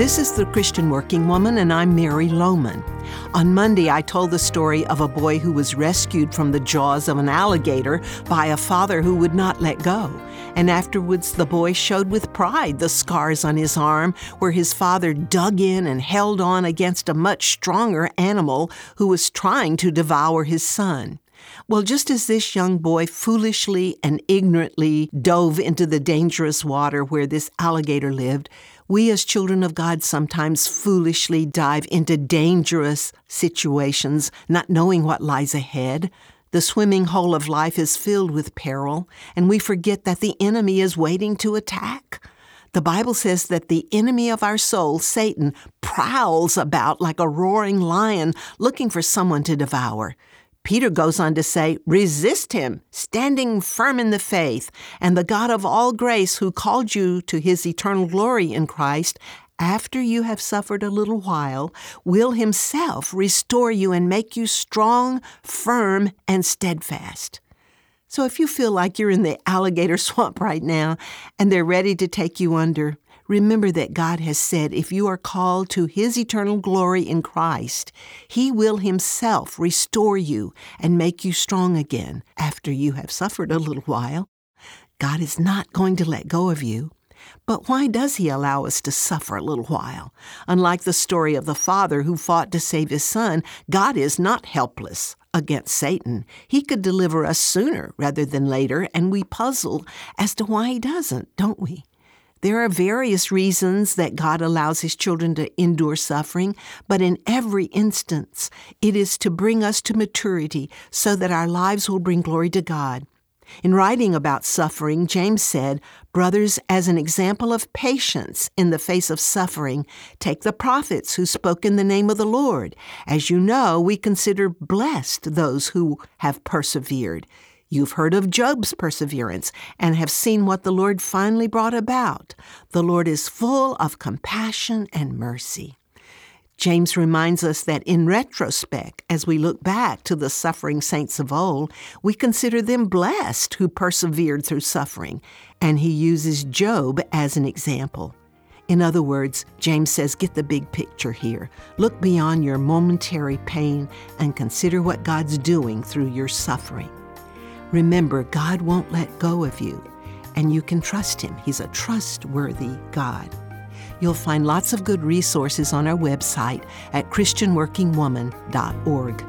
This is the Christian Working Woman, and I'm Mary Lowman. On Monday, I told the story of a boy who was rescued from the jaws of an alligator by a father who would not let go. And afterwards, the boy showed with pride the scars on his arm where his father dug in and held on against a much stronger animal who was trying to devour his son. Well, just as this young boy foolishly and ignorantly dove into the dangerous water where this alligator lived, we as children of God sometimes foolishly dive into dangerous situations, not knowing what lies ahead. The swimming hole of life is filled with peril, and we forget that the enemy is waiting to attack. The Bible says that the enemy of our soul, Satan, prowls about like a roaring lion looking for someone to devour. Peter goes on to say, Resist him, standing firm in the faith, and the God of all grace, who called you to his eternal glory in Christ, after you have suffered a little while, will himself restore you and make you strong, firm, and steadfast. So if you feel like you're in the alligator swamp right now and they're ready to take you under, Remember that God has said if you are called to His eternal glory in Christ, He will Himself restore you and make you strong again after you have suffered a little while. God is not going to let go of you. But why does He allow us to suffer a little while? Unlike the story of the father who fought to save his son, God is not helpless against Satan. He could deliver us sooner rather than later, and we puzzle as to why He doesn't, don't we? There are various reasons that God allows His children to endure suffering, but in every instance, it is to bring us to maturity so that our lives will bring glory to God. In writing about suffering, James said, Brothers, as an example of patience in the face of suffering, take the prophets who spoke in the name of the Lord. As you know, we consider blessed those who have persevered. You've heard of Job's perseverance and have seen what the Lord finally brought about. The Lord is full of compassion and mercy. James reminds us that in retrospect, as we look back to the suffering saints of old, we consider them blessed who persevered through suffering, and he uses Job as an example. In other words, James says, get the big picture here. Look beyond your momentary pain and consider what God's doing through your suffering. Remember, God won't let go of you, and you can trust Him. He's a trustworthy God. You'll find lots of good resources on our website at ChristianWorkingWoman.org.